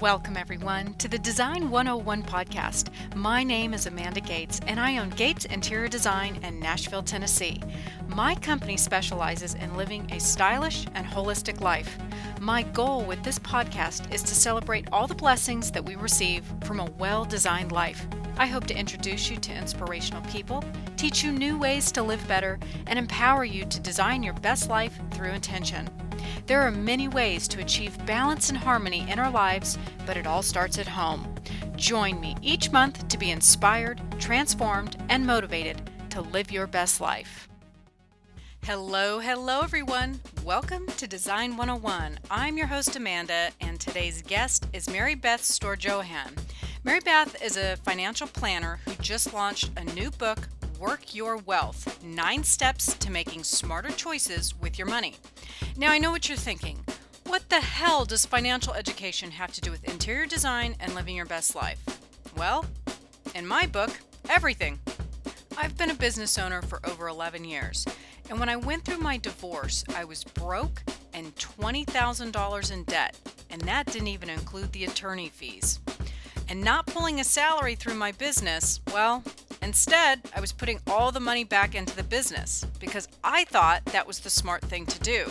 Welcome, everyone, to the Design 101 podcast. My name is Amanda Gates, and I own Gates Interior Design in Nashville, Tennessee. My company specializes in living a stylish and holistic life. My goal with this podcast is to celebrate all the blessings that we receive from a well designed life. I hope to introduce you to inspirational people, teach you new ways to live better, and empower you to design your best life through intention. There are many ways to achieve balance and harmony in our lives, but it all starts at home. Join me each month to be inspired, transformed, and motivated to live your best life. Hello, hello, everyone. Welcome to Design 101. I'm your host, Amanda, and today's guest is Mary Beth Storjohann. Mary Beth is a financial planner who just launched a new book Work Your Wealth Nine Steps to Making Smarter Choices with Your Money. Now, I know what you're thinking. What the hell does financial education have to do with interior design and living your best life? Well, in my book, everything. I've been a business owner for over 11 years, and when I went through my divorce, I was broke and $20,000 in debt, and that didn't even include the attorney fees. And not pulling a salary through my business, well, Instead, I was putting all the money back into the business because I thought that was the smart thing to do.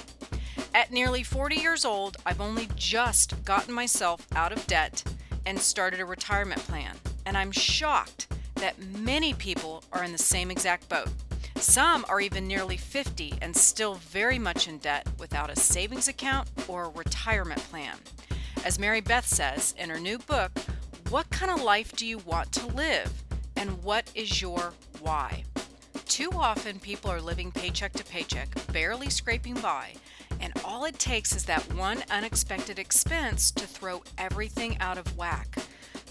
At nearly 40 years old, I've only just gotten myself out of debt and started a retirement plan. And I'm shocked that many people are in the same exact boat. Some are even nearly 50 and still very much in debt without a savings account or a retirement plan. As Mary Beth says in her new book, What kind of life do you want to live? and what is your why? Too often, people are living paycheck to paycheck, barely scraping by, and all it takes is that one unexpected expense to throw everything out of whack.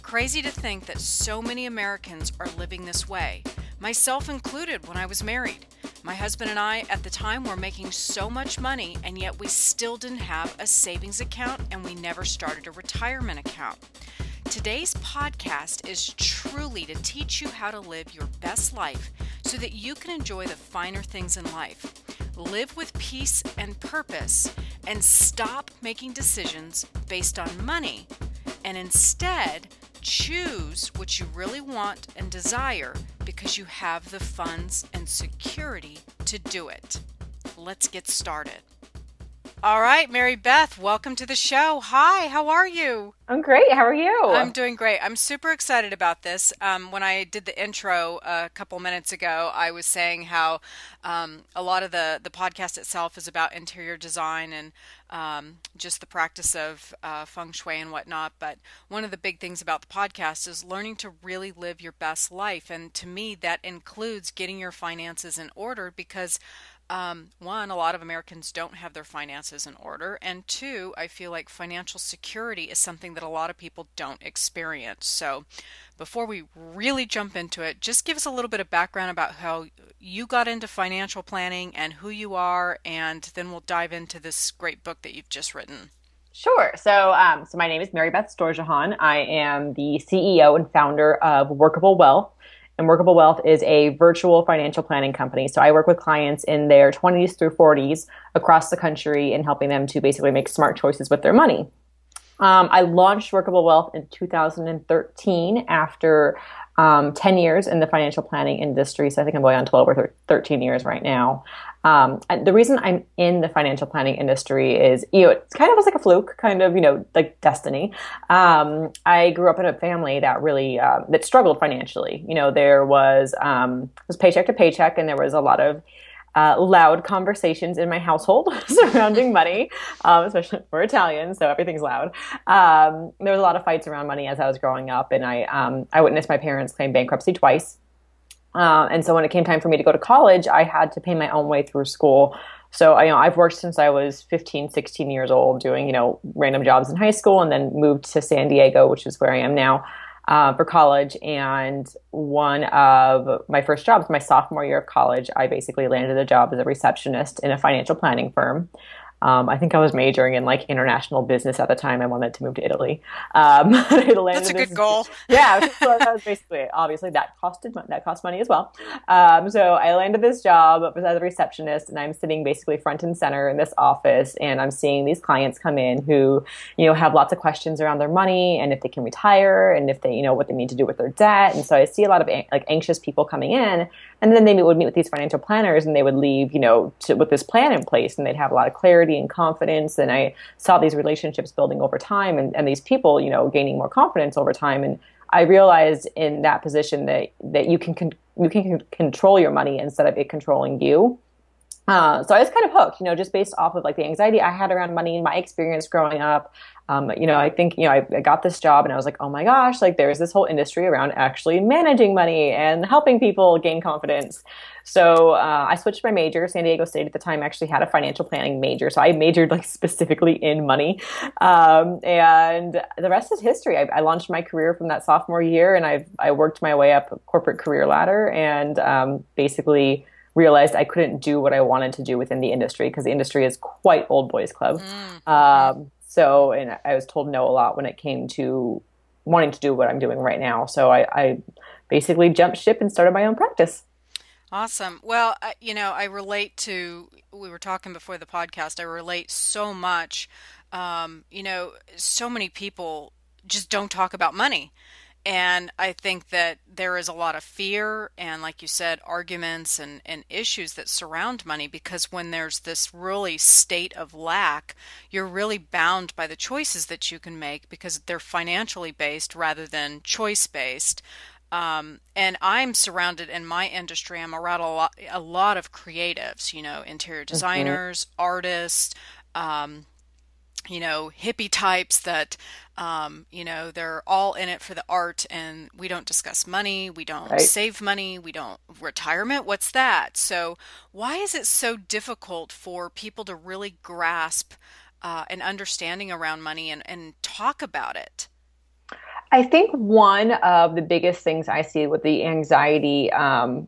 Crazy to think that so many Americans are living this way, myself included when I was married. My husband and I at the time were making so much money, and yet we still didn't have a savings account and we never started a retirement account. Today's podcast is truly to teach you how to live your best life so that you can enjoy the finer things in life. Live with peace and purpose and stop making decisions based on money and instead choose what you really want and desire because you have the funds and security to do it. Let's get started. All right, Mary Beth, welcome to the show. Hi, how are you? I'm great. How are you? I'm doing great. I'm super excited about this. Um, when I did the intro a couple minutes ago, I was saying how um, a lot of the, the podcast itself is about interior design and um, just the practice of uh, feng shui and whatnot. But one of the big things about the podcast is learning to really live your best life. And to me, that includes getting your finances in order because um, one, a lot of Americans don't have their finances in order. And two, I feel like financial security is something that a lot of people don't experience. So, before we really jump into it, just give us a little bit of background about how you got into financial planning and who you are, and then we'll dive into this great book that you've just written. Sure. So, um, so my name is Mary Beth Storjohann. I am the CEO and founder of Workable Wealth. And Workable Wealth is a virtual financial planning company. So I work with clients in their 20s through 40s across the country in helping them to basically make smart choices with their money. Um, I launched Workable Wealth in 2013 after um, 10 years in the financial planning industry. So I think I'm going on 12 or 13 years right now. Um, the reason I'm in the financial planning industry is, you know, it's kind of was like a fluke, kind of, you know, like destiny. Um, I grew up in a family that really, uh, that struggled financially. You know, there was, um, was paycheck to paycheck and there was a lot of, uh, loud conversations in my household surrounding money, um, especially for Italians, so everything's loud. Um, there was a lot of fights around money as I was growing up, and I um, I witnessed my parents claim bankruptcy twice. Uh, and so when it came time for me to go to college, I had to pay my own way through school. So I, you know, I've worked since I was 15, 16 years old, doing you know random jobs in high school, and then moved to San Diego, which is where I am now uh, for college. And one of my first jobs, my sophomore year of college, I basically landed a job as a receptionist in a financial planning firm. Um, I think I was majoring in like international business at the time. I wanted to move to Italy. Um, That's a good goal. Yeah, so that was basically obviously that costed that cost money as well. Um, so I landed this job as a receptionist, and I'm sitting basically front and center in this office, and I'm seeing these clients come in who you know have lots of questions around their money and if they can retire and if they you know what they need to do with their debt. And so I see a lot of like anxious people coming in, and then they would meet with these financial planners, and they would leave you know to, with this plan in place, and they'd have a lot of clarity and confidence. And I saw these relationships building over time and, and these people, you know, gaining more confidence over time. And I realized in that position that, that you can, con- you can control your money instead of it controlling you. Uh, so I was kind of hooked, you know, just based off of like the anxiety I had around money my experience growing up. Um, you know, I think, you know, I, I, got this job and I was like, oh my gosh, like there's this whole industry around actually managing money and helping people gain confidence. So uh, I switched my major. San Diego State at the time actually had a financial planning major. So I majored like specifically in money. Um, and the rest is history. I, I, launched my career from that sophomore year and I've, I worked my way up corporate career ladder and um, basically realized I couldn't do what I wanted to do within the industry because the industry is quite old boys club. Mm. Um, so, and I was told no a lot when it came to wanting to do what I'm doing right now. So I, I basically jumped ship and started my own practice. Awesome. Well, you know, I relate to, we were talking before the podcast, I relate so much. Um, you know, so many people just don't talk about money. And I think that there is a lot of fear and, like you said, arguments and, and issues that surround money because when there's this really state of lack, you're really bound by the choices that you can make because they're financially based rather than choice based. Um, and I'm surrounded in my industry. I'm around a lot, a lot of creatives, you know, interior designers, mm-hmm. artists, um, you know, hippie types that, um, you know, they're all in it for the art and we don't discuss money. We don't right. save money. We don't retirement. What's that? So why is it so difficult for people to really grasp uh, an understanding around money and, and talk about it? I think one of the biggest things I see with the anxiety, um,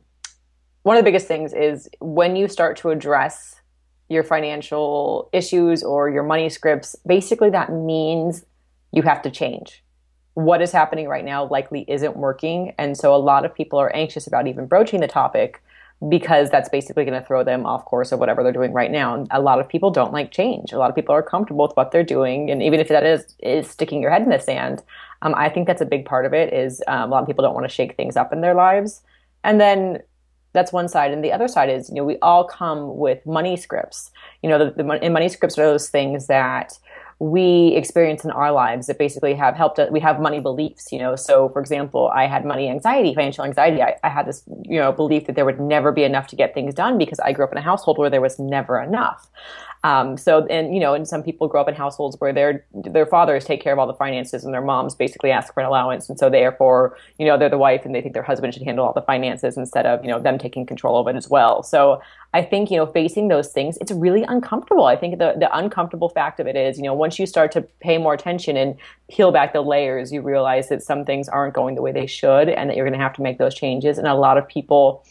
one of the biggest things is when you start to address your financial issues or your money scripts, basically that means you have to change. What is happening right now likely isn't working. And so a lot of people are anxious about even broaching the topic because that's basically going to throw them off course of whatever they're doing right now. And a lot of people don't like change. A lot of people are comfortable with what they're doing. And even if that is, is sticking your head in the sand, um, I think that's a big part of it is um, a lot of people don't want to shake things up in their lives. And then that's one side. And the other side is, you know, we all come with money scripts. You know, the, the and money scripts are those things that we experience in our lives that basically have helped us. We have money beliefs, you know. So, for example, I had money anxiety, financial anxiety. I, I had this, you know, belief that there would never be enough to get things done because I grew up in a household where there was never enough. Um, so, and you know, and some people grow up in households where their their fathers take care of all the finances, and their moms basically ask for an allowance, and so therefore, you know, they're the wife, and they think their husband should handle all the finances instead of you know them taking control of it as well. So, I think you know, facing those things, it's really uncomfortable. I think the the uncomfortable fact of it is, you know, once you start to pay more attention and peel back the layers, you realize that some things aren't going the way they should, and that you're going to have to make those changes. And a lot of people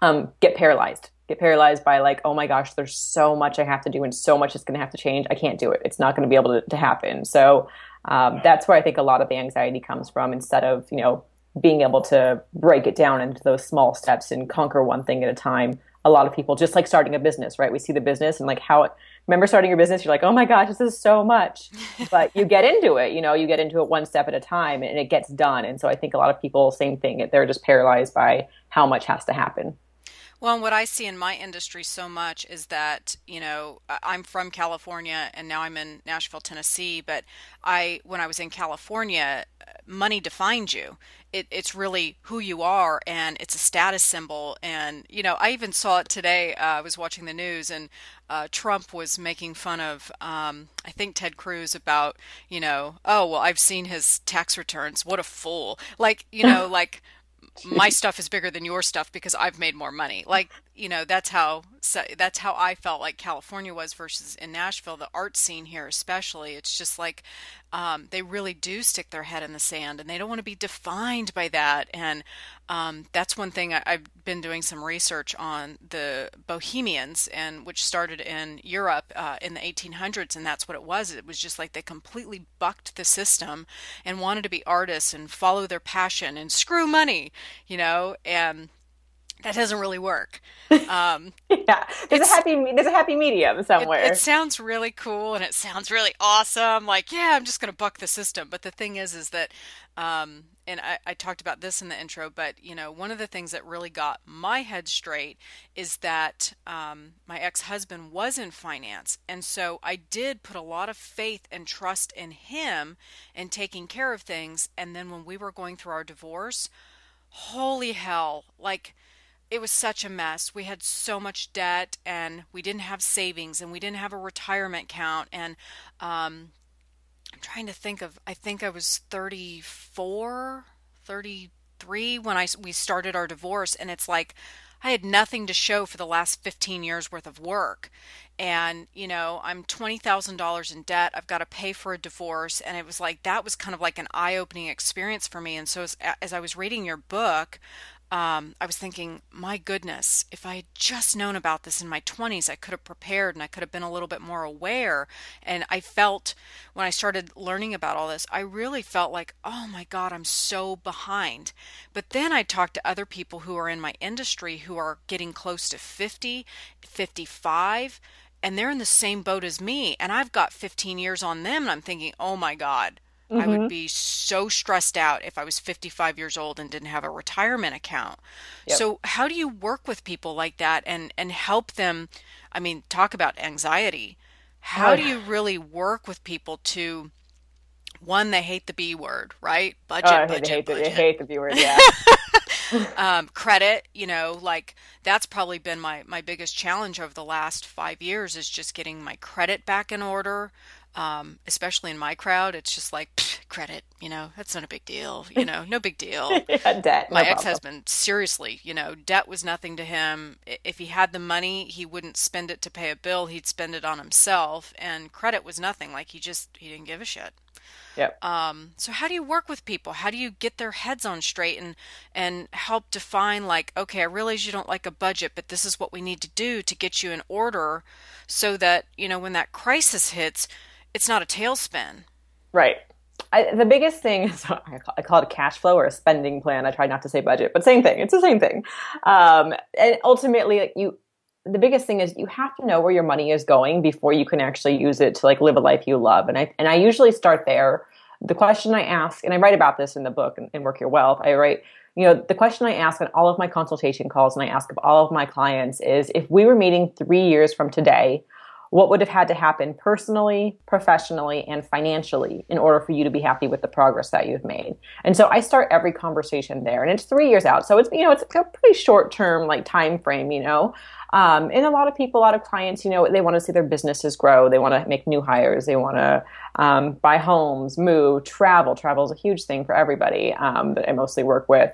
um, get paralyzed get paralyzed by like, oh my gosh, there's so much I have to do and so much is going to have to change. I can't do it. It's not going to be able to, to happen. So um, that's where I think a lot of the anxiety comes from. Instead of you know being able to break it down into those small steps and conquer one thing at a time. A lot of people just like starting a business, right? We see the business and like how it, remember starting your business, you're like, oh my gosh, this is so much. but you get into it, you know, you get into it one step at a time and it gets done. And so I think a lot of people, same thing, they're just paralyzed by how much has to happen. Well, what I see in my industry so much is that, you know, I'm from California and now I'm in Nashville, Tennessee, but I when I was in California, money defined you. It, it's really who you are and it's a status symbol. And you know i even saw it today uh, i was watching the news and uh, trump was making fun of um, i think ted cruz about you know oh well i've seen his tax returns. What a fool. Like you know like my stuff is bigger than your stuff because I've made more money. Like you know that's how that's how I felt like California was versus in Nashville the art scene here especially. It's just like um, they really do stick their head in the sand and they don't want to be defined by that. And um, that's one thing I, have been doing some research on the Bohemians and which started in Europe uh, in the 1800s and that's what it was. It was just like they completely bucked the system and wanted to be artists and follow their passion and screw money you know? And that doesn't really work. Um, yeah, there's a happy there's a happy medium somewhere. It, it, sounds really cool and it sounds really awesome. Like, yeah, I'm just going to buck the system. But the thing is, is that, um, and I, I talked about this in the intro, but you know, one of the things that really got my head straight is that um, my ex-husband was in finance, and so I did put a lot of faith and trust in him and taking care of things. And then when we were going through our divorce, holy hell, like it was such a mess. We had so much debt and we didn't have savings and we didn't have a retirement account. And um, I'm trying to think of, I think I was 34, 33 when I, we started our divorce. And it's like, I had nothing to show for the last 15 years worth of work. And, you know, I'm $20,000 in debt. I've got to pay for a divorce. And it was like, that was kind of like an eye opening experience for me. And so as, as I was reading your book, um, I was thinking, my goodness, if I had just known about this in my 20s, I could have prepared and I could have been a little bit more aware. And I felt when I started learning about all this, I really felt like, oh my God, I'm so behind. But then I talked to other people who are in my industry who are getting close to 50, 55, and they're in the same boat as me. And I've got 15 years on them. And I'm thinking, oh my God, Mm-hmm. I would mm-hmm. be so stressed out if I was 55 years old and didn't have a retirement account. Yep. So, how do you work with people like that and and help them? I mean, talk about anxiety. How oh, do you really work with people to one they hate the B word, right? Budget, oh, budget, hate budget. The, hate the B word, yeah. um, credit, you know, like that's probably been my my biggest challenge over the last five years is just getting my credit back in order um, especially in my crowd, it's just like credit, you know, that's not a big deal, you know, no big deal. yeah, debt. My no ex-husband, seriously, you know, debt was nothing to him. If he had the money, he wouldn't spend it to pay a bill; he'd spend it on himself. And credit was nothing. Like he just he didn't give a shit. Yep. Um, so how do you work with people? How do you get their heads on straight and and help define like, okay, I realize you don't like a budget, but this is what we need to do to get you in order, so that you know when that crisis hits it's not a tailspin. Right. I, the biggest thing is I call, I call, it a cash flow or a spending plan. I try not to say budget, but same thing. It's the same thing. Um, and ultimately, like you, the biggest thing is you have to know where your money is going before you can actually use it to like live a life you love. And I and I usually start there. The question I ask, and I write about this in the book in, in Work Your Wealth. I write, you know, the question I ask on all of my consultation calls, and I ask of all of my clients is, if we were meeting three years from today, what would have had to happen personally, professionally, and financially in order for you to be happy with the progress that you've made. And so I start every conversation there, and it's three years out, so it's you know it's a pretty short term like time frame, you know. Um, and a lot of people, a lot of clients, you know, they want to see their businesses grow. They want to make new hires. They want to um, buy homes, move, travel. Travel is a huge thing for everybody um, that I mostly work with.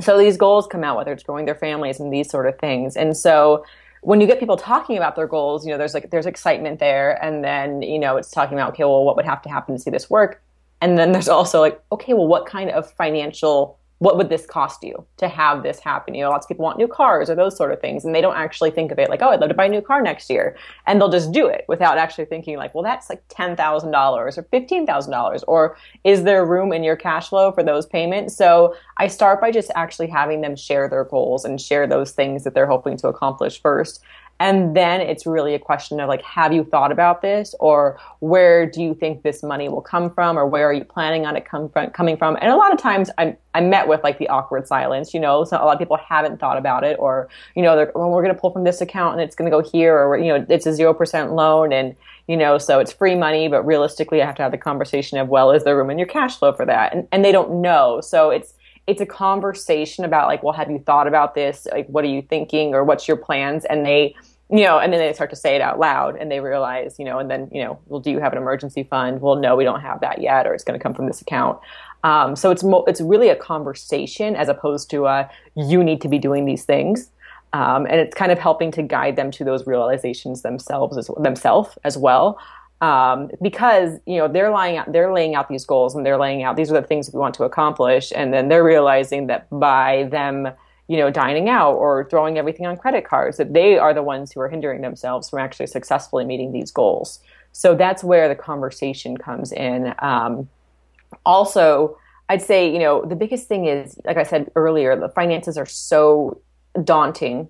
So these goals come out, whether it's growing their families and these sort of things. And so when you get people talking about their goals, you know, there's like there's excitement there, and then you know it's talking about okay, well, what would have to happen to see this work, and then there's also like okay, well, what kind of financial what would this cost you to have this happen? You know, lots of people want new cars or those sort of things, and they don't actually think of it like, oh, I'd love to buy a new car next year, and they'll just do it without actually thinking like, well, that's like ten thousand dollars or fifteen thousand dollars, or is there room in your cash flow for those payments? So I start by just actually having them share their goals and share those things that they're hoping to accomplish first, and then it's really a question of like, have you thought about this? Or where do you think this money will come from? Or where are you planning on it come from, coming from? And a lot of times I'm, I'm met with like the awkward silence, you know, so a lot of people haven't thought about it or, you know, well, we're going to pull from this account and it's going to go here or, you know, it's a 0% loan and, you know, so it's free money, but realistically I have to have the conversation of, well, is there room in your cash flow for that? And, and they don't know. So it's, it's a conversation about like, well, have you thought about this? Like, what are you thinking or what's your plans? And they, you know, and then they start to say it out loud and they realize, you know, and then, you know, well, do you have an emergency fund? Well, no, we don't have that yet, or it's going to come from this account. Um, so it's mo- it's really a conversation as opposed to a, you need to be doing these things. Um, and it's kind of helping to guide them to those realizations themselves as themselves as well. Um, because you know they're laying out they're laying out these goals and they're laying out these are the things we want to accomplish, and then they're realizing that by them you know dining out or throwing everything on credit cards that they are the ones who are hindering themselves from actually successfully meeting these goals. So that's where the conversation comes in. Um, also, I'd say you know the biggest thing is like I said earlier, the finances are so daunting.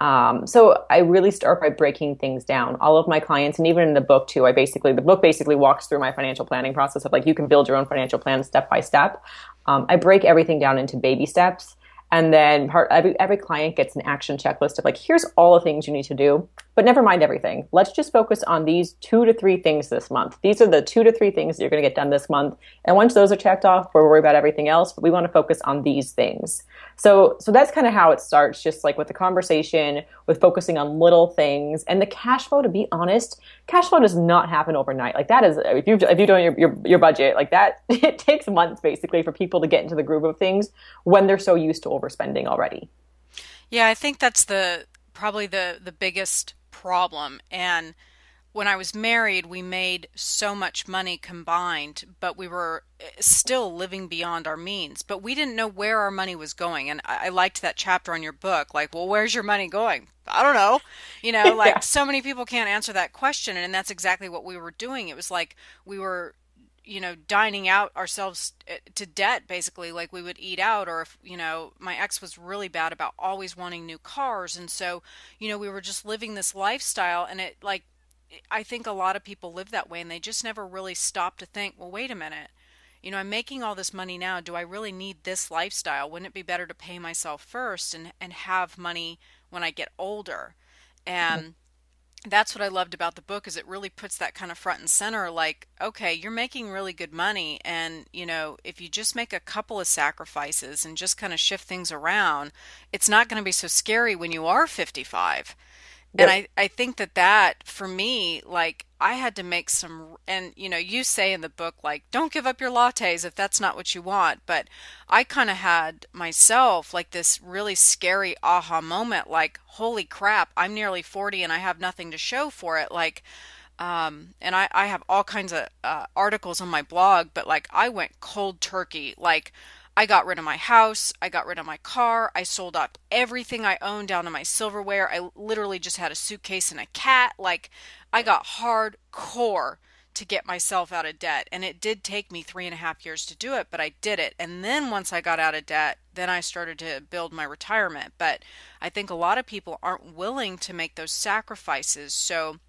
Um, so I really start by breaking things down. All of my clients, and even in the book too, I basically the book basically walks through my financial planning process of like you can build your own financial plan step by step. Um, I break everything down into baby steps, and then part every every client gets an action checklist of like here's all the things you need to do, but never mind everything. Let's just focus on these two to three things this month. These are the two to three things that you're going to get done this month, and once those are checked off, we'll worry about everything else. But we want to focus on these things. So, so that's kind of how it starts, just like with the conversation, with focusing on little things and the cash flow. To be honest, cash flow does not happen overnight. Like that is, if you if you're doing your, your, your budget like that, it takes months basically for people to get into the groove of things when they're so used to overspending already. Yeah, I think that's the probably the the biggest problem and when I was married, we made so much money combined, but we were eh, still living beyond our means. But we didn't know where our money was going. And I, I liked that chapter on your book. Like, well, where's your money going? I don't know. You know, like yeah. so many people can't answer that question. And that's exactly what we were doing. It was like we were you know dining out ourselves eh, to debt basically like we would eat out or if you know my ex was really bad about always wanting new cars and so you know we were just living this lifestyle and it like I think a lot of people live that way and they just never really stop to think, well, wait a minute. You know, I'm making all this money now. Do I really need this lifestyle? Wouldn't it be better to pay myself first and, and have money when I get older? And that's what I loved about the book is it really puts that kind of front and center like okay you're making really good money and you know if you just make a couple of sacrifices and just kind of shift things around it's not going to be so scary when you are 55 and I, I think that that for me like i had to make some and you know you say in the book like don't give up your lattes if that's not what you want but i kind of had myself like this really scary aha moment like holy crap i'm nearly 40 and i have nothing to show for it like um, and I, I have all kinds of uh, articles on my blog but like i went cold turkey like I got rid of my house. I got rid of my car. I sold up everything I owned down to my silverware. I literally just had a suitcase and a cat. Like, I got hardcore to get myself out of debt. And it did take me three and a half years to do it, but I did it. And then once I got out of debt, then I started to build my retirement. But I think a lot of people aren't willing to make those sacrifices. So,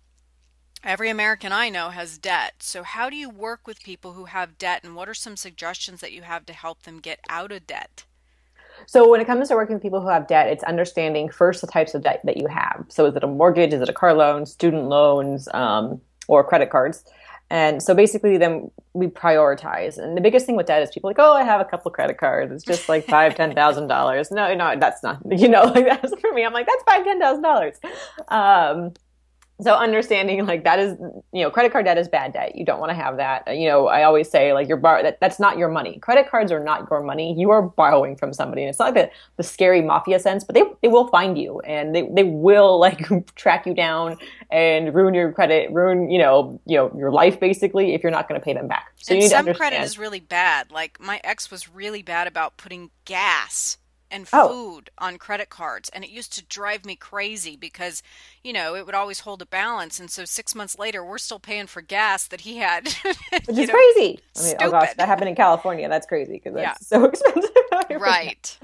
Every American I know has debt. So, how do you work with people who have debt, and what are some suggestions that you have to help them get out of debt? So, when it comes to working with people who have debt, it's understanding first the types of debt that you have. So, is it a mortgage? Is it a car loan, student loans, um, or credit cards? And so basically, then we prioritize. And the biggest thing with debt is people like, oh, I have a couple credit cards. It's just like five, ten thousand dollars. No, no, that's not. You know, like that's for me. I'm like, that's five, ten thousand dollars. So understanding like that is you know credit card debt is bad debt. You don't want to have that. You know i always say like you're bar- that, that's not your money. Credit cards are not your money. You are borrowing from somebody. And it's not like the, the scary mafia sense but they, they will find you and they, they will like track you down and ruin your credit ruin you know you know your life basically if you're not going to pay them back. So and some credit is really bad. Like my ex was really bad about putting gas and oh. food oh. on credit cards and it used to drive me crazy because you know it would always hold a balance and so six months later we're still paying for gas that he had which is know, crazy i mean stupid. oh gosh that happened in california that's crazy because that's yeah. so expensive right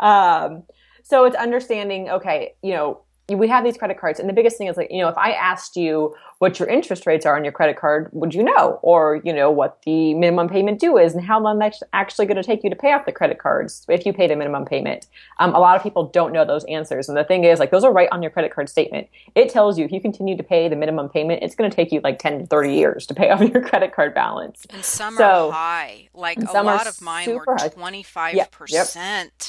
um, so it's understanding okay you know we have these credit cards and the biggest thing is like you know if i asked you what your interest rates are on your credit card would you know? Or you know what the minimum payment due is and how long that's actually going to take you to pay off the credit cards if you paid a minimum payment. Um, a lot of people don't know those answers. And the thing is like those are right on your credit card statement. It tells you if you continue to pay the minimum payment it's going to take you like 10 to 30 years to pay off your credit card balance. And some so, are high. Like a lot of mine were 25% yep, yep.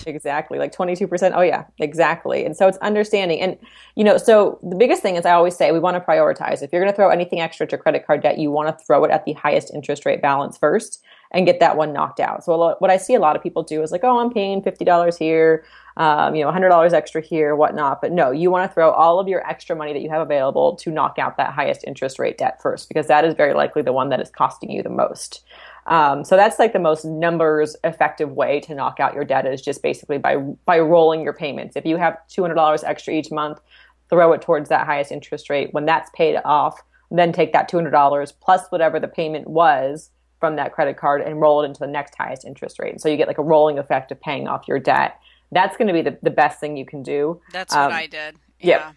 exactly like 22% oh yeah exactly. And so it's understanding. And you know so the biggest thing is i always say we want to prioritize. If you're you're going to throw anything extra to credit card debt, you want to throw it at the highest interest rate balance first. and get that one knocked out. So what I see a lot of people do is like, oh, I'm paying fifty dollars here, um, you know, hundred dollars extra here, whatnot. But no, you want to throw all of your extra money that you have available to knock out that highest interest rate debt first, because that is very likely the one that is costing you the most. Um, so that's like the most numbers effective way to knock out your debt is just basically by by rolling your payments. If you have two hundred dollars extra each month, throw it towards that highest interest rate. When that's paid off, then take that two hundred dollars plus whatever the payment was from that credit card and roll it into the next highest interest rate. And so you get like a rolling effect of paying off your debt. That's going to be the, the best thing you can do. That's um, what I did. Yeah. Yeah.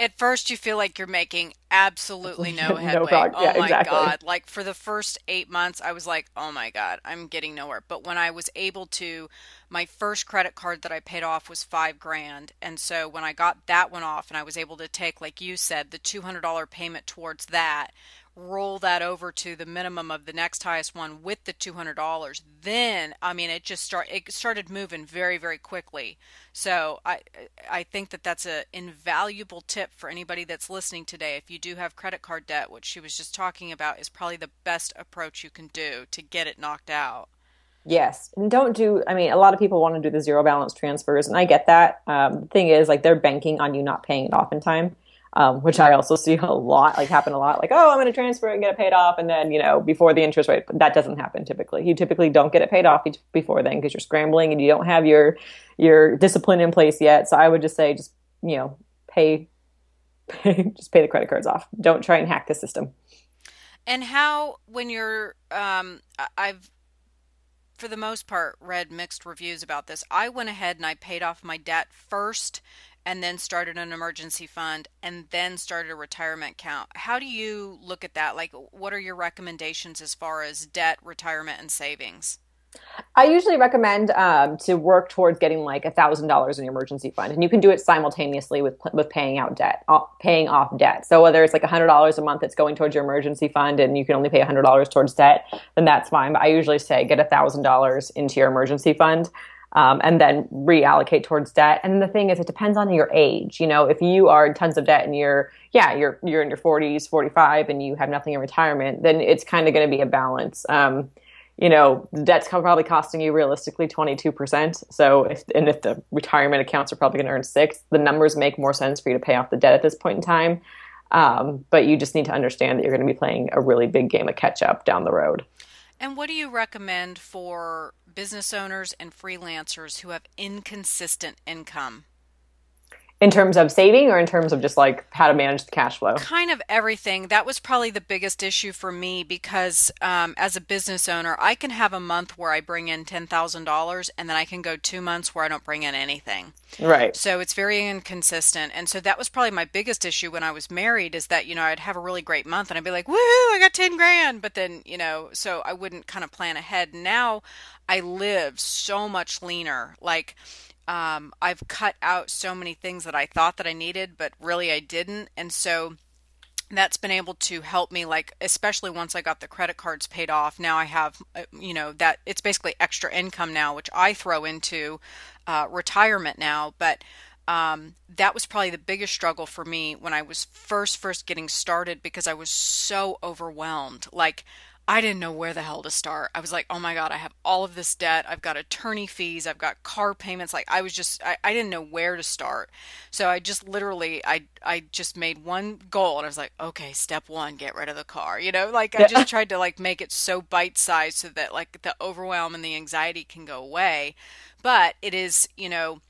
At first, you feel like you're making absolutely no headway. no oh yeah, my exactly. god! Like for the first eight months, I was like, "Oh my god, I'm getting nowhere." But when I was able to, my first credit card that I paid off was five grand, and so when I got that one off, and I was able to take, like you said, the two hundred dollar payment towards that, roll that over to the minimum of the next highest one with the $200 then i mean it just start it started moving very very quickly so i i think that that's an invaluable tip for anybody that's listening today if you do have credit card debt which she was just talking about is probably the best approach you can do to get it knocked out Yes, and don't do. I mean, a lot of people want to do the zero balance transfers, and I get that. Um, the thing is, like, they're banking on you not paying it off in time um, which I also see a lot, like happen a lot. Like, oh, I'm going to transfer and get it paid off, and then you know before the interest rate, that doesn't happen typically. You typically don't get it paid off before then because you're scrambling and you don't have your your discipline in place yet. So I would just say, just you know, pay, pay just pay the credit cards off. Don't try and hack the system. And how when you're, um, I've for the most part read mixed reviews about this. I went ahead and I paid off my debt first and then started an emergency fund and then started a retirement account. How do you look at that? Like, what are your recommendations as far as debt, retirement, and savings? I usually recommend um, to work towards getting like a thousand dollars in your emergency fund, and you can do it simultaneously with with paying out debt, uh, paying off debt. So whether it's like a hundred dollars a month that's going towards your emergency fund, and you can only pay a hundred dollars towards debt, then that's fine. But I usually say get a thousand dollars into your emergency fund, um, and then reallocate towards debt. And the thing is, it depends on your age. You know, if you are in tons of debt and you're, yeah, you're you're in your 40s, 45, and you have nothing in retirement, then it's kind of going to be a balance. Um, you know, debt's probably costing you realistically 22%. So, if, and if the retirement accounts are probably going to earn six, the numbers make more sense for you to pay off the debt at this point in time. Um, but you just need to understand that you're going to be playing a really big game of catch up down the road. And what do you recommend for business owners and freelancers who have inconsistent income? in terms of saving or in terms of just like how to manage the cash flow? Kind of everything. That was probably the biggest issue for me because um, as a business owner i can have a month where i bring in $10000 and then i can go two months where i don't bring in anything. Right. So it's very inconsistent. And so that was probably my biggest issue when i was married is that you know i'd have a really great month and i'd be like woo i got 10 grand. But then you know so i wouldn't kind of plan ahead. Now i live so much leaner. Like um, I've cut out so many things that I thought that I needed, but really I didn't. And so that's been able to help me like especially once i got the credit cards paid off. Now i have uh, you know that it's basically extra income now which i throw into uh, retirement now. But um, that was probably the biggest struggle for me when i was first first getting started because i was so overwhelmed. Like I didn't know where the hell to start. I was like, oh my God, I have all of this debt. I've got attorney fees. I've got car payments. Like I was just, I, I didn't know where to start. So I just literally, I, I just made one goal and I was like, okay, step one, get rid of the car. You know, like I just tried to like make it so bite sized so that like the overwhelm and the anxiety can go away. But it is, you know,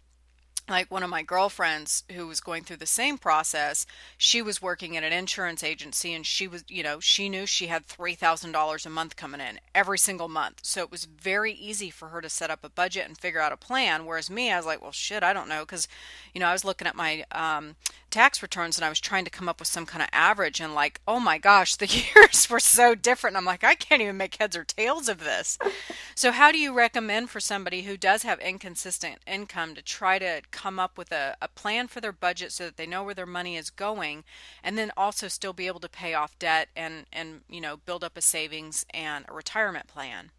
like one of my girlfriends who was going through the same process she was working at an insurance agency and she was you know she knew she had $3000 a month coming in every single month. So it was very easy for her to set up a budget and figure out a plan whereas me i was like well shit i don't know because you know i was looking at my um, tax returns and i was trying to come up with some kind of average and like oh my gosh the years were so different. I'm like i can't even make heads or tails of this. So how do you recommend for somebody who does have inconsistent income to try to come up with a, a plan for their budget so that they know where their money is going and then also still be able to pay off debt and and you know build up a savings and a retirement plan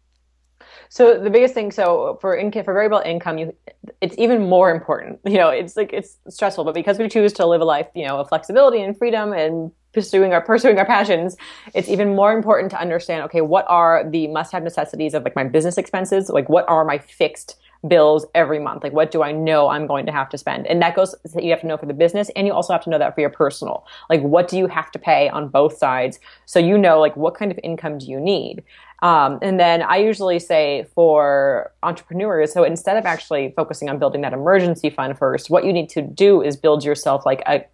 So the biggest thing, so for income, for variable income, you, it's even more important. You know, it's like it's stressful, but because we choose to live a life, you know, of flexibility and freedom and pursuing our pursuing our passions, it's even more important to understand. Okay, what are the must-have necessities of like my business expenses? Like, what are my fixed bills every month? Like, what do I know I'm going to have to spend? And that goes, you have to know for the business and you also have to know that for your personal. Like, what do you have to pay on both sides? So you know, like, what kind of income do you need? Um, and then I usually say for entrepreneurs, so instead of actually focusing on building that emergency fund first, what you need to do is build yourself like a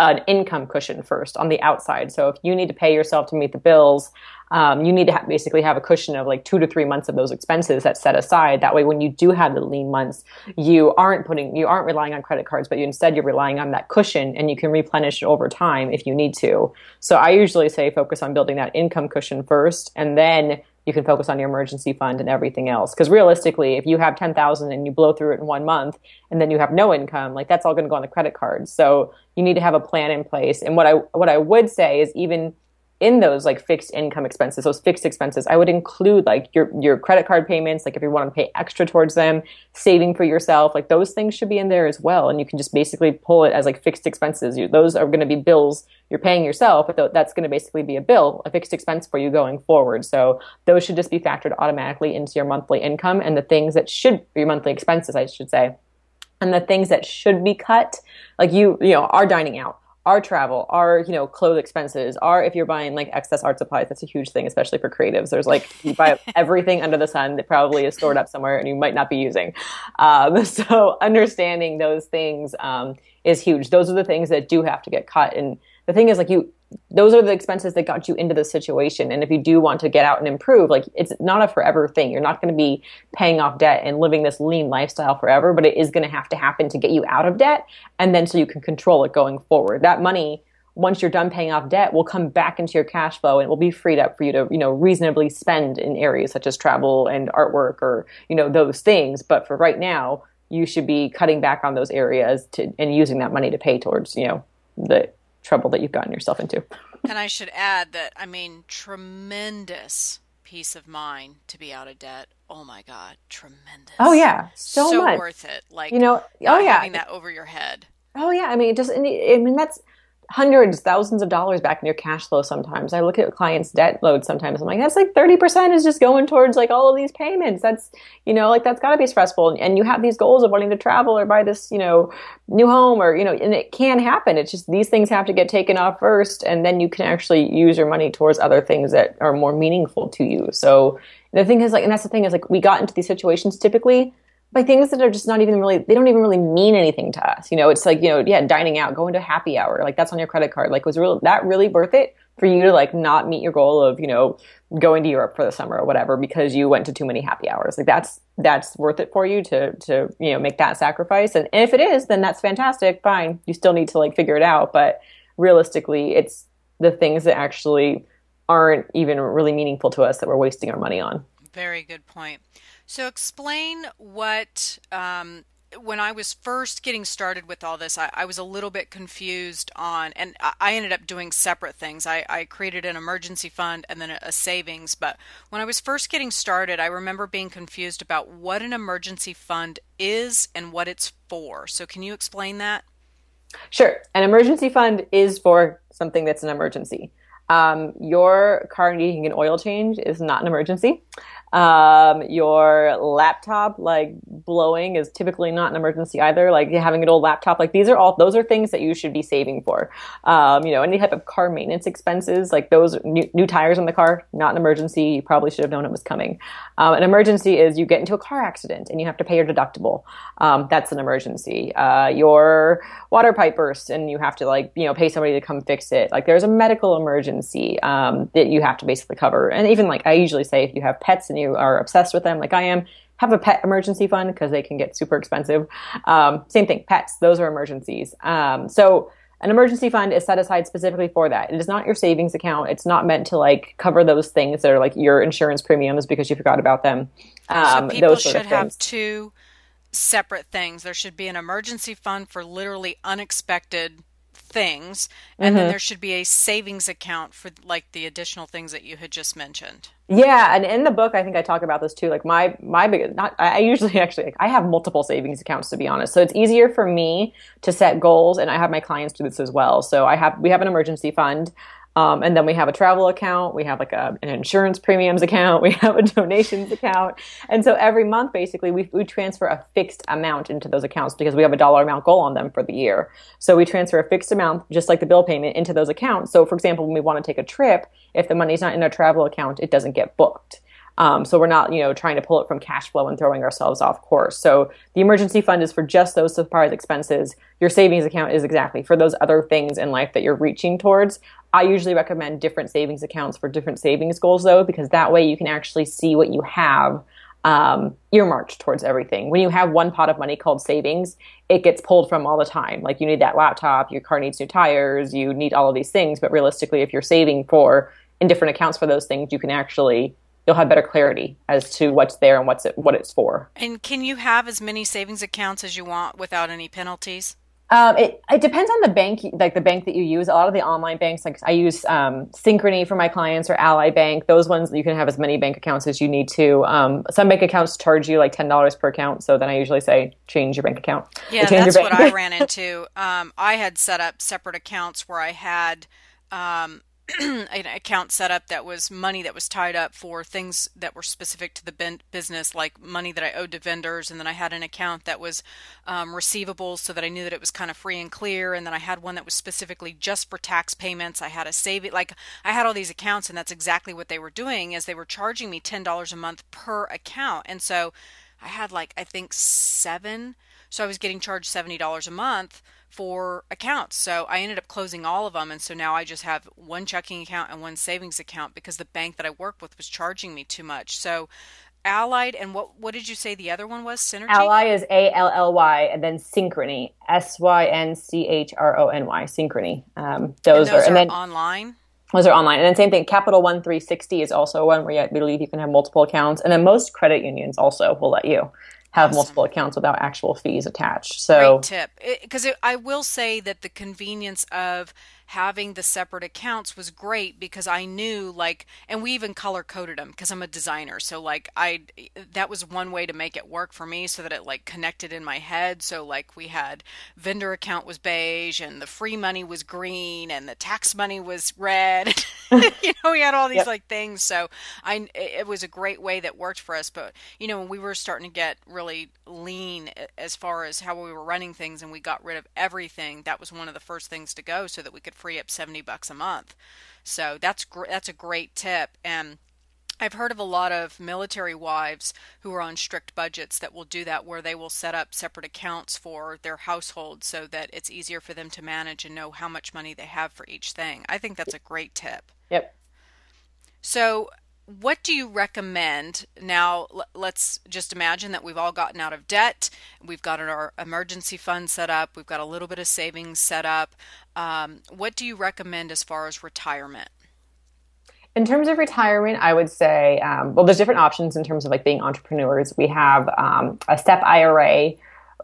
an income cushion first on the outside. So if you need to pay yourself to meet the bills, um, you need to ha- basically have a cushion of like two to three months of those expenses that's set aside. That way, when you do have the lean months, you aren't putting, you aren't relying on credit cards, but you instead you're relying on that cushion, and you can replenish it over time if you need to. So I usually say focus on building that income cushion first, and then you can focus on your emergency fund and everything else. Because realistically, if you have ten thousand and you blow through it in one month, and then you have no income, like that's all going to go on the credit card. So you need to have a plan in place. And what I what I would say is even in those like fixed income expenses, those fixed expenses, I would include like your your credit card payments, like if you want to pay extra towards them, saving for yourself, like those things should be in there as well. And you can just basically pull it as like fixed expenses. You, those are going to be bills you're paying yourself, but that's going to basically be a bill, a fixed expense for you going forward. So those should just be factored automatically into your monthly income and the things that should be your monthly expenses, I should say. And the things that should be cut, like you, you know, are dining out our travel, our, you know, clothes expenses, our, if you're buying like excess art supplies, that's a huge thing, especially for creatives. There's like, you buy everything under the sun that probably is stored up somewhere and you might not be using. Um, so understanding those things um, is huge. Those are the things that do have to get cut. And the thing is like you, those are the expenses that got you into the situation. And if you do want to get out and improve, like it's not a forever thing. You're not going to be paying off debt and living this lean lifestyle forever, but it is going to have to happen to get you out of debt. And then so you can control it going forward. That money, once you're done paying off debt, will come back into your cash flow and will be freed up for you to, you know, reasonably spend in areas such as travel and artwork or, you know, those things. But for right now, you should be cutting back on those areas to, and using that money to pay towards, you know, the trouble that you've gotten yourself into. And I should add that I mean tremendous peace of mind to be out of debt. Oh my god, tremendous. Oh yeah, so, so much. worth it. Like you know, oh yeah, having that over your head. Oh yeah, I mean, it just, I mean that's hundreds, thousands of dollars back in your cash flow sometimes. I look at clients' debt load sometimes. I'm like, that's like 30% is just going towards like all of these payments. That's, you know, like that's got to be stressful. And you have these goals of wanting to travel or buy this, you know, new home or, you know, and it can happen. It's just these things have to get taken off first. And then you can actually use your money towards other things that are more meaningful to you. So the thing is like, and that's the thing is like, we got into these situations typically by things that are just not even really they don't even really mean anything to us. You know it's like you know yeah dining out going to happy hour like that's on your credit card. Like was real that really worth it for you to like not meet your goal of you know going to europe for the summer or whatever because you went to too many happy hours? Like that's that's worth it for you to to you know make that sacrifice. And if it is then that's fantastic. Fine. You still need to like figure it out. But realistically it's the things that actually aren't even really meaningful to us that we're wasting our money on. Very good point so, explain what, um, when I was first getting started with all this, I, I, was a little bit confused on, and I ended up doing separate things. I, I created an emergency fund and then a, a savings. But when I was first getting started, I remember being confused about what an emergency fund is and what it's for. So, can you explain that? Sure. An emergency fund is for something that's an emergency. Um, your car needing an oil change is not an emergency. Um, your laptop like blowing is typically not an emergency either. Like having an old laptop, like these are all those are things that you should be saving for. Um, you know, any type of car maintenance expenses, like those new, new tires on the car, not an emergency. You probably should have known it was coming. Um, an emergency is you get into a car accident and you have to pay your deductible. Um, that's an emergency. Uh, your water pipe bursts and you have to like you know pay somebody to come fix it. Like there's a medical emergency um, that you have to basically cover. And even like I usually say, if you have pets and you are obsessed with them, like I am, have a pet emergency fund because they can get super expensive. Um, same thing, pets, those are emergencies. Um, so an emergency fund is set aside specifically for that. It is not your savings account. It's not meant to like cover those things that are like your insurance premiums because you forgot about them. Um, so people should have two separate things. There should be an emergency fund for literally unexpected things and mm-hmm. then there should be a savings account for like the additional things that you had just mentioned. Yeah and in the book i think i talk about this too. Like my my big not i usually actually i have multiple savings accounts to be honest. So it's easier for me to set goals and i have my clients do this as well. So i have we have an emergency fund um, and then we have a travel account, we have like a, an insurance premiums account, we have a donations account. And so every month, basically, we, we transfer a fixed amount into those accounts because we have a dollar amount goal on them for the year. So we transfer a fixed amount, just like the bill payment, into those accounts. So, for example, when we want to take a trip, if the money's not in our travel account, it doesn't get booked. Um, so we're not, you know, trying to pull it from cash flow and throwing ourselves off course. So the emergency fund is for just those surprise expenses. Your savings account is exactly for those other things in life that you're reaching towards. I usually recommend different savings accounts for different savings goals though, because that way you can actually see what you have um, earmarked towards everything. When you have one pot of money called savings, it gets pulled from all the time. Like you need that laptop, your car needs new tires, you need all of these things. But realistically, if you're saving for in different accounts for those things, you can actually you'll have better clarity as to what's there and what's it, what it's for. And can you have as many savings accounts as you want without any penalties? Um, it, it depends on the bank, like the bank that you use. A lot of the online banks, like I use um, Synchrony for my clients or Ally Bank. Those ones you can have as many bank accounts as you need to. Um, some bank accounts charge you like ten dollars per account, so then I usually say change your bank account. Yeah, that's what I ran into. Um, I had set up separate accounts where I had um, an account set up that was money that was tied up for things that were specific to the business, like money that I owed to vendors. And then I had an account that was um, receivables so that I knew that it was kind of free and clear. And then I had one that was specifically just for tax payments. I had a save it, like I had all these accounts, and that's exactly what they were doing is they were charging me $10 a month per account. And so I had like, I think seven. So I was getting charged $70 a month for accounts. So I ended up closing all of them. And so now I just have one checking account and one savings account because the bank that I work with was charging me too much. So Allied and what what did you say the other one was? Synchrony. Ally is A L L Y and then Synchrony S Y N C H R O N Y Synchrony. Um, those, and those are, are and then online. Those are online, and then same thing. Capital One 360 is also one where I believe you can have multiple accounts, and then most credit unions also will let you have awesome. multiple accounts without actual fees attached. So Great tip, because I will say that the convenience of having the separate accounts was great because I knew like and we even color coded them because I'm a designer. So like I that was one way to make it work for me so that it like connected in my head. So like we had vendor account was beige and the free money was green and the tax money was red. You know we had all these yep. like things. So I it was a great way that worked for us. But you know when we were starting to get really lean as far as how we were running things and we got rid of everything that was one of the first things to go so that we could free up 70 bucks a month. So that's gr- that's a great tip and I've heard of a lot of military wives who are on strict budgets that will do that where they will set up separate accounts for their household so that it's easier for them to manage and know how much money they have for each thing. I think that's a great tip. Yep. So, what do you recommend? Now let's just imagine that we've all gotten out of debt. We've got our emergency fund set up. We've got a little bit of savings set up. Um, what do you recommend as far as retirement? In terms of retirement i would say um, well there's different options in terms of like being entrepreneurs. We have um, a SEP ira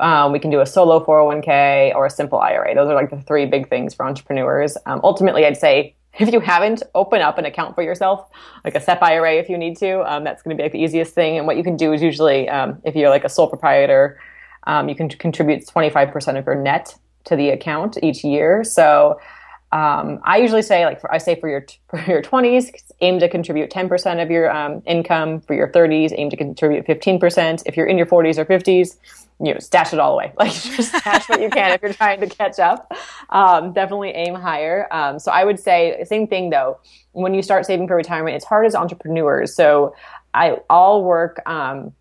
um, we can do a solo 401k or a simple ira those are like the three big things for entrepreneurs. Um, ultimately i'd say if you haven't, open up an account for yourself, like a SEP IRA if you need to. Um, that's going to be like the easiest thing. And what you can do is usually, um, if you're like a sole proprietor, um, you can contribute 25% of your net to the account each year. So um, I usually say, like, for, I say for your for your 20s, aim to contribute 10% of your um, income. For your 30s, aim to contribute 15%. If you're in your 40s or 50s, you know, stash it all away. Like just stash what you can if you're trying to catch up. Um, definitely aim higher. Um, so I would say same thing though. When you start saving for retirement, it's hard as entrepreneurs. So I all work. Um,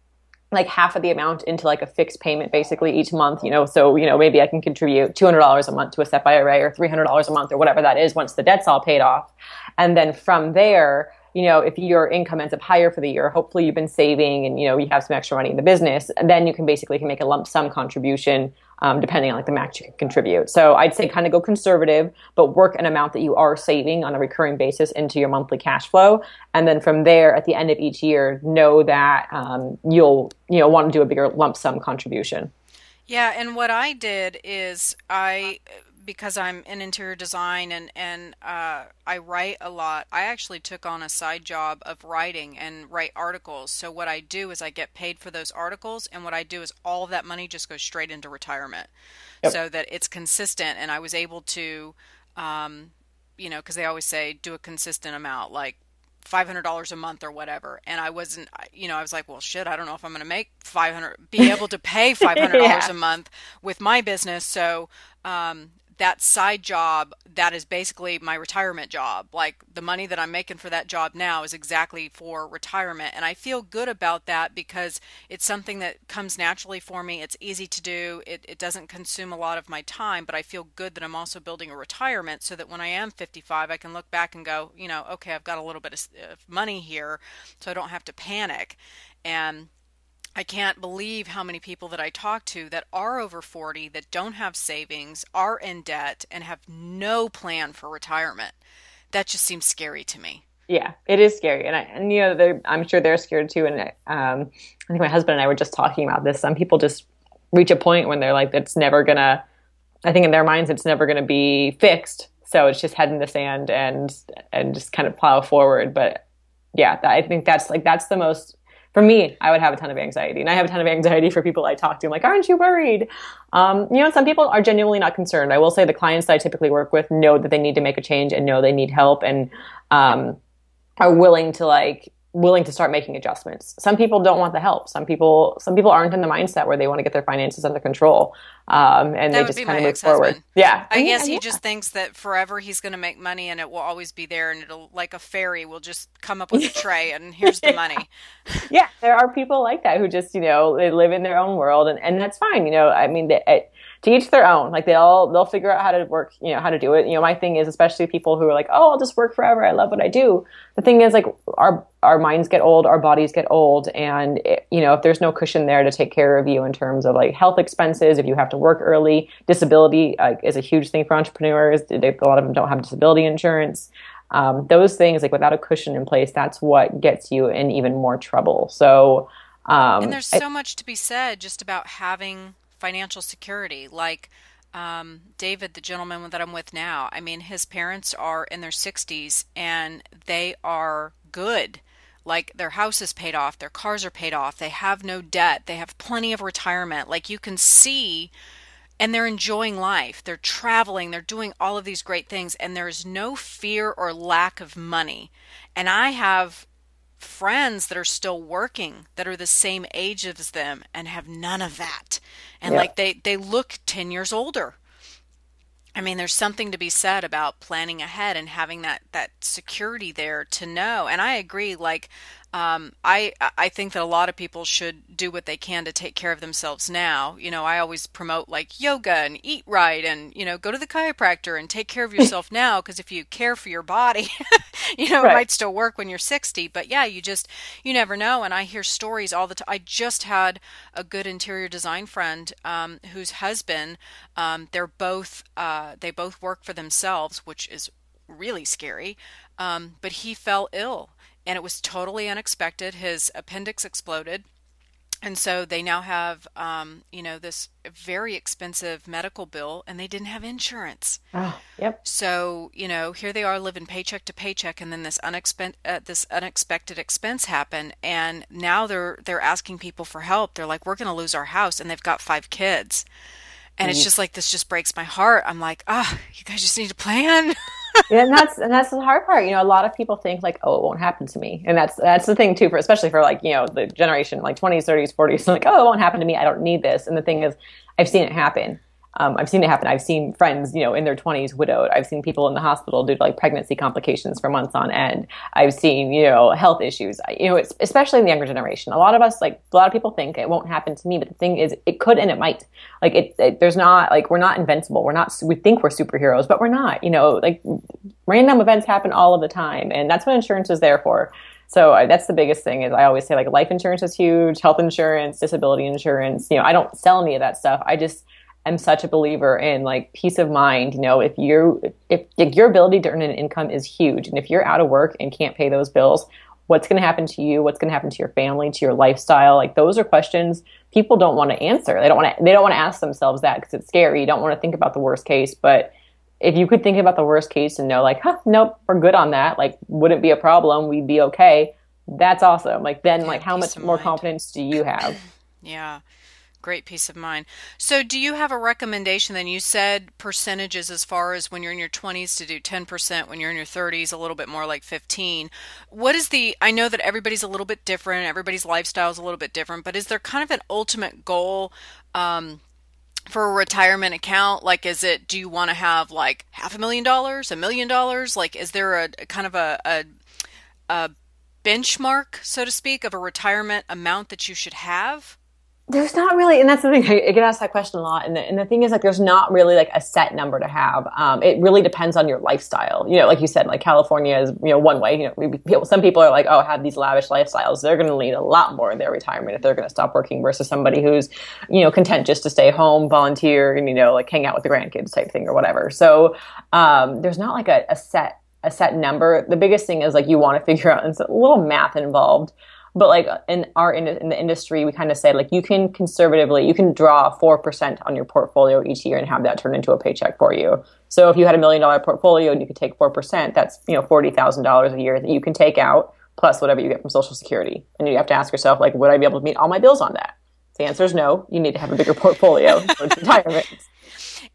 like half of the amount into like a fixed payment basically each month, you know. So, you know, maybe I can contribute $200 a month to a SEP IRA or $300 a month or whatever that is once the debt's all paid off. And then from there, you know, if your income ends up higher for the year, hopefully you've been saving and, you know, you have some extra money in the business, then you can basically can make a lump sum contribution um, depending on like the max you can contribute. So I'd say kind of go conservative, but work an amount that you are saving on a recurring basis into your monthly cash flow. And then from there, at the end of each year, know that um, you'll, you know, want to do a bigger lump sum contribution. Yeah, and what I did is I because I'm in interior design and and uh, I write a lot. I actually took on a side job of writing and write articles. So what I do is I get paid for those articles, and what I do is all of that money just goes straight into retirement, yep. so that it's consistent. And I was able to, um, you know, because they always say do a consistent amount, like $500 a month or whatever and i wasn't you know i was like well shit i don't know if i'm going to make 500 be able to pay $500 yeah. a month with my business so um, that side job that is basically my retirement job. Like the money that i'm making for that job now is exactly for retirement and i feel good about that because it's something that comes naturally for me. It's easy to do. It, it doesn't consume a lot of my time but i feel good that i'm also building a retirement so that when i am 55 i can look back and go you know okay i've got a little bit of money here so i don't have to panic. And I can't believe how many people that I talk to that are over 40 that don't have savings, are in debt, and have no plan for retirement. That just seems scary to me. Yeah, it is scary, and I, and you know, I'm sure they're scared too. And um, I think my husband and I were just talking about this. Some people just reach a point when they're like, "It's never gonna." I think in their minds, it's never gonna be fixed. So it's just head in the sand and and just kind of plow forward. But yeah, I think that's like that's the most for me, I would have a ton of anxiety. And I have a ton of anxiety for people I talk to. I'm like, aren't you worried? Um, you know, some people are genuinely not concerned. I will say the clients that I typically work with know that they need to make a change and know they need help and um, are willing to like willing to start making adjustments. Some people don't want the help. Some people some people aren't in the mindset where they want to get their finances under control. Um, and that they just kind of move forward. Yeah. I guess he yeah. just thinks that forever he's going to make money and it will always be there and it'll like a fairy will just come up with a tray and here's the money. yeah, there are people like that who just, you know, they live in their own world and, and that's fine. You know, I mean, they, to each their own. Like they all they'll figure out how to work, you know, how to do it. You know, my thing is especially people who are like, "Oh, I'll just work forever. I love what I do." The thing is like our our minds get old, our bodies get old, and it, you know, if there's no cushion there to take care of you in terms of like health expenses, if you have to work early, disability uh, is a huge thing for entrepreneurs. They, a lot of them don't have disability insurance. Um, those things like without a cushion in place, that's what gets you in even more trouble. So. Um, and there's so I, much to be said just about having financial security. Like um, David, the gentleman that I'm with now, I mean, his parents are in their 60s and they are good. Like their house is paid off, their cars are paid off, they have no debt, they have plenty of retirement. Like you can see, and they're enjoying life. They're traveling, they're doing all of these great things, and there's no fear or lack of money. And I have friends that are still working that are the same age as them and have none of that and yeah. like they they look 10 years older i mean there's something to be said about planning ahead and having that that security there to know and i agree like um, I I think that a lot of people should do what they can to take care of themselves now. You know, I always promote like yoga and eat right, and you know, go to the chiropractor and take care of yourself now. Because if you care for your body, you know, right. it might still work when you're 60. But yeah, you just you never know. And I hear stories all the time. I just had a good interior design friend um, whose husband, um, they're both uh, they both work for themselves, which is really scary. Um, but he fell ill and it was totally unexpected. His appendix exploded. And so they now have, um, you know, this very expensive medical bill, and they didn't have insurance. Oh, yep. So you know, here they are living paycheck to paycheck, and then this unexpected uh, this unexpected expense happened, and now they're they're asking people for help. They're like, "We're going to lose our house," and they've got five kids and it's mm. just like this just breaks my heart i'm like ah oh, you guys just need a plan and that's and that's the hard part. You know a lot of people think like oh it won't happen to me. And that's that's the thing too for especially for like you know the generation like 20s 30s 40s like oh it won't happen to me. I don't need this. And the thing is i've seen it happen um, I've seen it happen. I've seen friends, you know, in their 20s widowed. I've seen people in the hospital due to like pregnancy complications for months on end. I've seen, you know, health issues. You know, it's, especially in the younger generation. A lot of us, like a lot of people, think it won't happen to me, but the thing is, it could and it might. Like it, it there's not like we're not invincible. We're not. We think we're superheroes, but we're not. You know, like random events happen all of the time, and that's what insurance is there for. So that's the biggest thing is I always say like life insurance is huge, health insurance, disability insurance. You know, I don't sell any of that stuff. I just am such a believer in like peace of mind. You know, if you if, like, your ability to earn an income is huge, and if you're out of work and can't pay those bills, what's going to happen to you what's going to happen to your family to your lifestyle like those are questions people don't want to answer they don't want to they don't want to ask themselves that because it's scary you don't want to think about the worst case but if you could think about the worst case and know like huh nope we're good on that like wouldn't be a problem we'd be okay that's awesome like then yeah, like how much more mind. confidence do you have yeah great peace of mind. So, do you have a recommendation? Then you said percentages as far as when you're in your 20s to do 10%, when you're in your 30s, a little bit more like 15. What is the? I know that everybody's a little bit different, everybody's lifestyle is a little bit different, but is there kind of an ultimate goal? Um, for a retirement account like is it do you want to have like half a million dollars a million dollars like is there a, a kind of a, a, a benchmark so to speak of a retirement amount that you should have there's not really, and that's the thing. I get asked that question a lot, and the, and the thing is, like, there's not really like a set number to have. Um, it really depends on your lifestyle. You know, like you said, like California is you know one way. You know, people, some people are like, oh, I have these lavish lifestyles. They're going to need a lot more in their retirement if they're going to stop working versus somebody who's you know content just to stay home, volunteer, and you know like hang out with the grandkids type thing or whatever. So um, there's not like a, a set a set number. The biggest thing is like you want to figure out. It's a little math involved but like in our in, in the industry we kind of say like you can conservatively you can draw 4% on your portfolio each year and have that turn into a paycheck for you. So if you had a million dollar portfolio and you could take 4% that's you know $40000 a year that you can take out plus whatever you get from social security. And you have to ask yourself like would i be able to meet all my bills on that? The answer is no. You need to have a bigger portfolio for retirement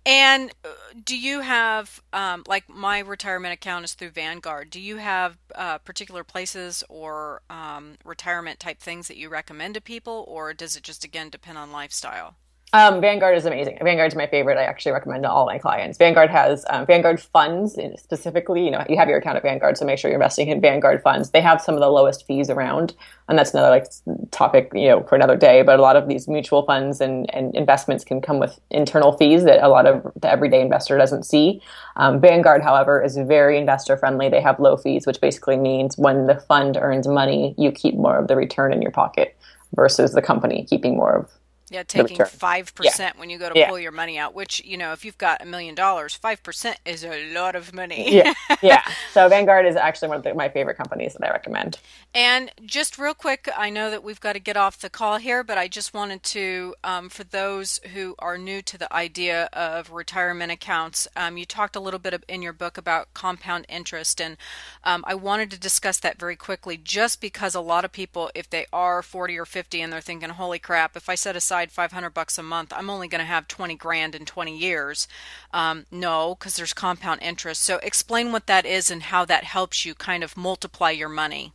and uh, do you have, um, like my retirement account is through Vanguard, do you have uh, particular places or um, retirement type things that you recommend to people, or does it just again depend on lifestyle? Um, Vanguard is amazing. Vanguard's my favorite. I actually recommend to all my clients. Vanguard has um, Vanguard funds specifically. You know, you have your account at Vanguard, so make sure you're investing in Vanguard funds. They have some of the lowest fees around, and that's another like topic, you know, for another day. But a lot of these mutual funds and, and investments can come with internal fees that a lot of the everyday investor doesn't see. Um, Vanguard, however, is very investor friendly. They have low fees, which basically means when the fund earns money, you keep more of the return in your pocket versus the company keeping more of yeah, taking five percent yeah. when you go to yeah. pull your money out, which you know, if you've got a million dollars, five percent is a lot of money. yeah, yeah. So Vanguard is actually one of the, my favorite companies that I recommend. And just real quick, I know that we've got to get off the call here, but I just wanted to, um, for those who are new to the idea of retirement accounts, um, you talked a little bit in your book about compound interest, and um, I wanted to discuss that very quickly, just because a lot of people, if they are forty or fifty, and they're thinking, "Holy crap! If I set aside aside 500 bucks a month, I'm only going to have 20 grand in 20 years. Um, no, because there's compound interest. So explain what that is and how that helps you kind of multiply your money.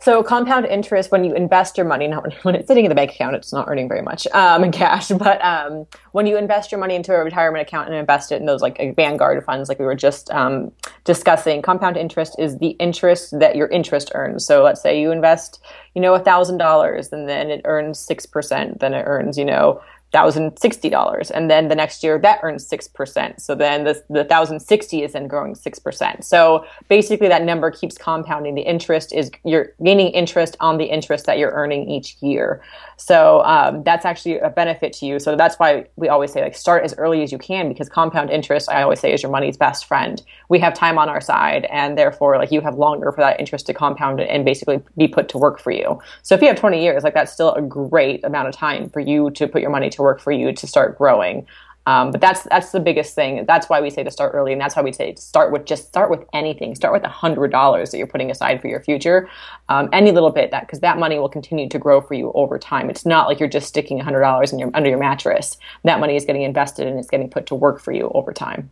So compound interest when you invest your money, not when, when it's sitting in the bank account, it's not earning very much um, in cash. But um, when you invest your money into a retirement account and invest it in those like Vanguard funds, like we were just um, discussing, compound interest is the interest that your interest earns. So let's say you invest, you know, a thousand dollars, and then it earns six percent. Then it earns, you know, $1,060. And then the next year that earns 6%. So then the, the 1,060 is then growing 6%. So basically that number keeps compounding. The interest is, you're gaining interest on the interest that you're earning each year. So um, that's actually a benefit to you. So that's why we always say like start as early as you can because compound interest, I always say, is your money's best friend. We have time on our side and therefore like you have longer for that interest to compound and basically be put to work for you. So if you have 20 years, like that's still a great amount of time for you to put your money to work for you to start growing. Um, but that's that's the biggest thing. That's why we say to start early, and that's why we say to start with just start with anything. Start with a hundred dollars that you're putting aside for your future, um, any little bit that because that money will continue to grow for you over time. It's not like you're just sticking a hundred dollars in your under your mattress. That money is getting invested and it's getting put to work for you over time.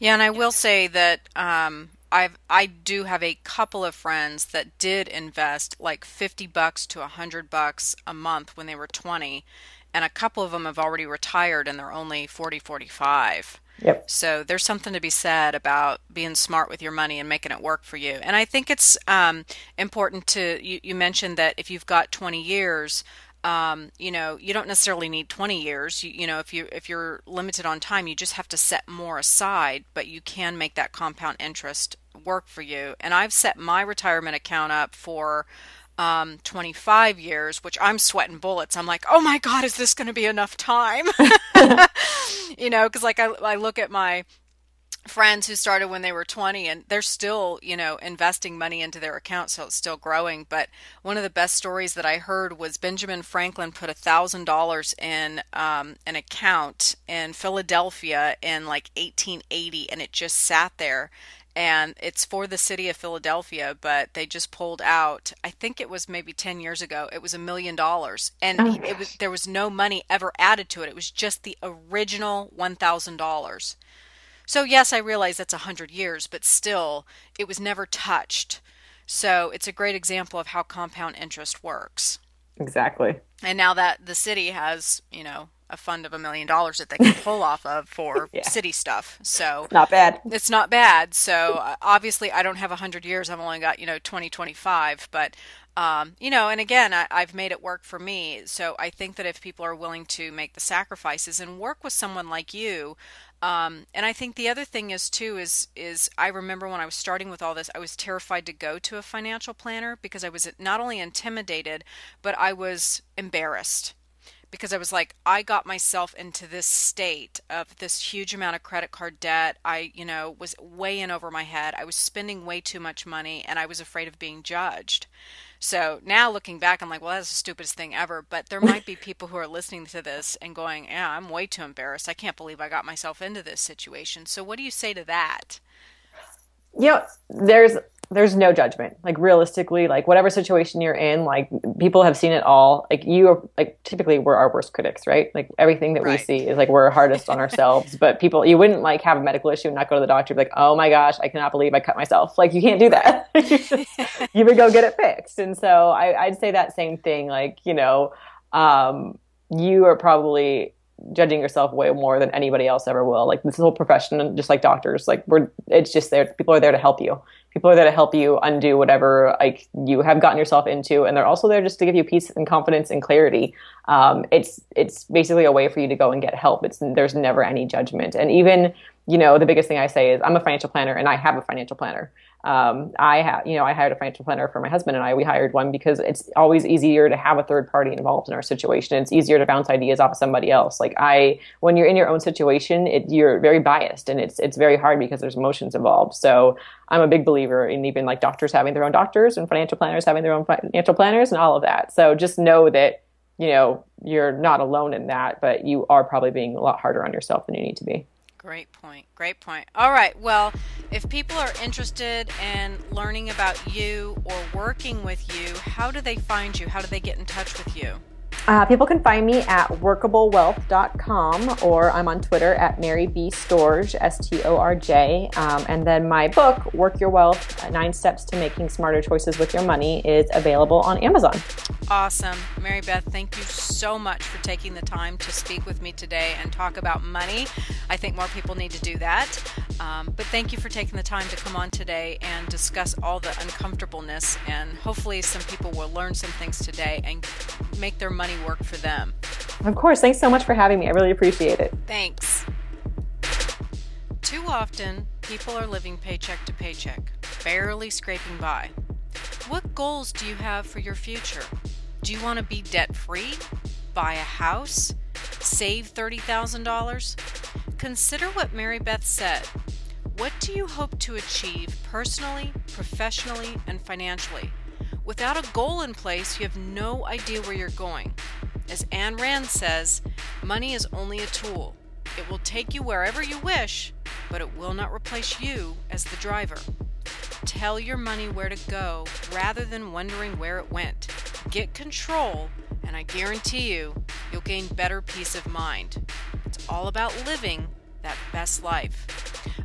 Yeah, and I will say that um, I've I do have a couple of friends that did invest like fifty bucks to a hundred bucks a month when they were twenty and a couple of them have already retired and they're only 40 45 Yep. So there's something to be said about being smart with your money and making it work for you. And I think it's um, important to you, you, mentioned that if you've got 20 years, um, you know, you don't necessarily need 20 years. You, you know, if you if you're limited on time, you just have to set more aside. But you can make that compound interest work for you. And I've set my retirement account up for um, 25 years, which I'm sweating bullets. I'm like, oh my God, is this going to be enough time? you know, because like I, I look at my friends who started when they were 20 and they're still you know investing money into their account so it's still growing but one of the best stories that i heard was benjamin franklin put a thousand dollars in um, an account in philadelphia in like 1880 and it just sat there and it's for the city of Philadelphia, but they just pulled out. I think it was maybe 10 years ago. It was a million dollars and oh, it was there was no money ever added to it. It was just the original $1,000. So yes, I realize that's 100 years, but still it was never touched. So it's a great example of how compound interest works. Exactly. And now that the city has, you know, a fund of a million dollars that they can pull off of for yeah. city stuff. So not bad. It's not bad. So uh, obviously, I don't have a hundred years. I've only got you know twenty twenty five. But um, you know, and again, I, I've made it work for me. So I think that if people are willing to make the sacrifices and work with someone like you, um, and I think the other thing is too is is I remember when I was starting with all this, I was terrified to go to a financial planner because I was not only intimidated, but I was embarrassed because I was like, I got myself into this state of this huge amount of credit card debt. I, you know, was way in over my head. I was spending way too much money and I was afraid of being judged. So now looking back, I'm like, well, that's the stupidest thing ever. But there might be people who are listening to this and going, yeah, I'm way too embarrassed. I can't believe I got myself into this situation. So what do you say to that? You know, there's there's no judgment. Like realistically, like whatever situation you're in, like people have seen it all. Like you are like typically we're our worst critics, right? Like everything that right. we see is like we're hardest on ourselves. But people you wouldn't like have a medical issue and not go to the doctor be like, Oh my gosh, I cannot believe I cut myself. Like you can't do that. you would go get it fixed. And so I, I'd say that same thing, like, you know, um, you are probably judging yourself way more than anybody else ever will. Like this whole profession, just like doctors, like we're, it's just there. People are there to help you. People are there to help you undo whatever like you have gotten yourself into and they're also there just to give you peace and confidence and clarity. Um, it's it's basically a way for you to go and get help. It's there's never any judgment. And even you know the biggest thing i say is i'm a financial planner and i have a financial planner um, I have, you know, I hired a financial planner for my husband and I. We hired one because it's always easier to have a third party involved in our situation. It's easier to bounce ideas off of somebody else. Like I, when you're in your own situation, it, you're very biased and it's it's very hard because there's emotions involved. So I'm a big believer in even like doctors having their own doctors and financial planners having their own financial planners and all of that. So just know that you know you're not alone in that, but you are probably being a lot harder on yourself than you need to be. Great point. Great point. All right. Well, if people are interested in learning about you or working with you, how do they find you? How do they get in touch with you? Uh, people can find me at workablewealth.com or I'm on Twitter at Mary B. Storj, S T O R J. Um, and then my book, Work Your Wealth Nine Steps to Making Smarter Choices with Your Money, is available on Amazon. Awesome. Mary Beth, thank you so much for taking the time to speak with me today and talk about money. I think more people need to do that. Um, but thank you for taking the time to come on today and discuss all the uncomfortableness. And hopefully, some people will learn some things today and make their money work for them. Of course. Thanks so much for having me. I really appreciate it. Thanks. Too often, people are living paycheck to paycheck, barely scraping by. What goals do you have for your future? Do you want to be debt free? Buy a house? Save $30,000? Consider what Mary Beth said. What do you hope to achieve personally, professionally, and financially? Without a goal in place, you have no idea where you're going. As Ayn Rand says, money is only a tool. It will take you wherever you wish, but it will not replace you as the driver. Tell your money where to go rather than wondering where it went. Get control, and I guarantee you, you'll gain better peace of mind. It's all about living that best life.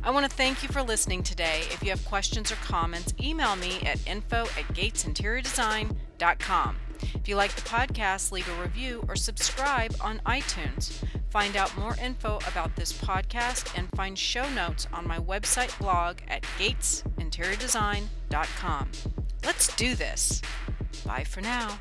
I want to thank you for listening today. If you have questions or comments, email me at info at gatesinteriordesign.com. If you like the podcast, leave a review or subscribe on iTunes. Find out more info about this podcast and find show notes on my website blog at gatesinteriordesign.com. Let's do this. Bye for now.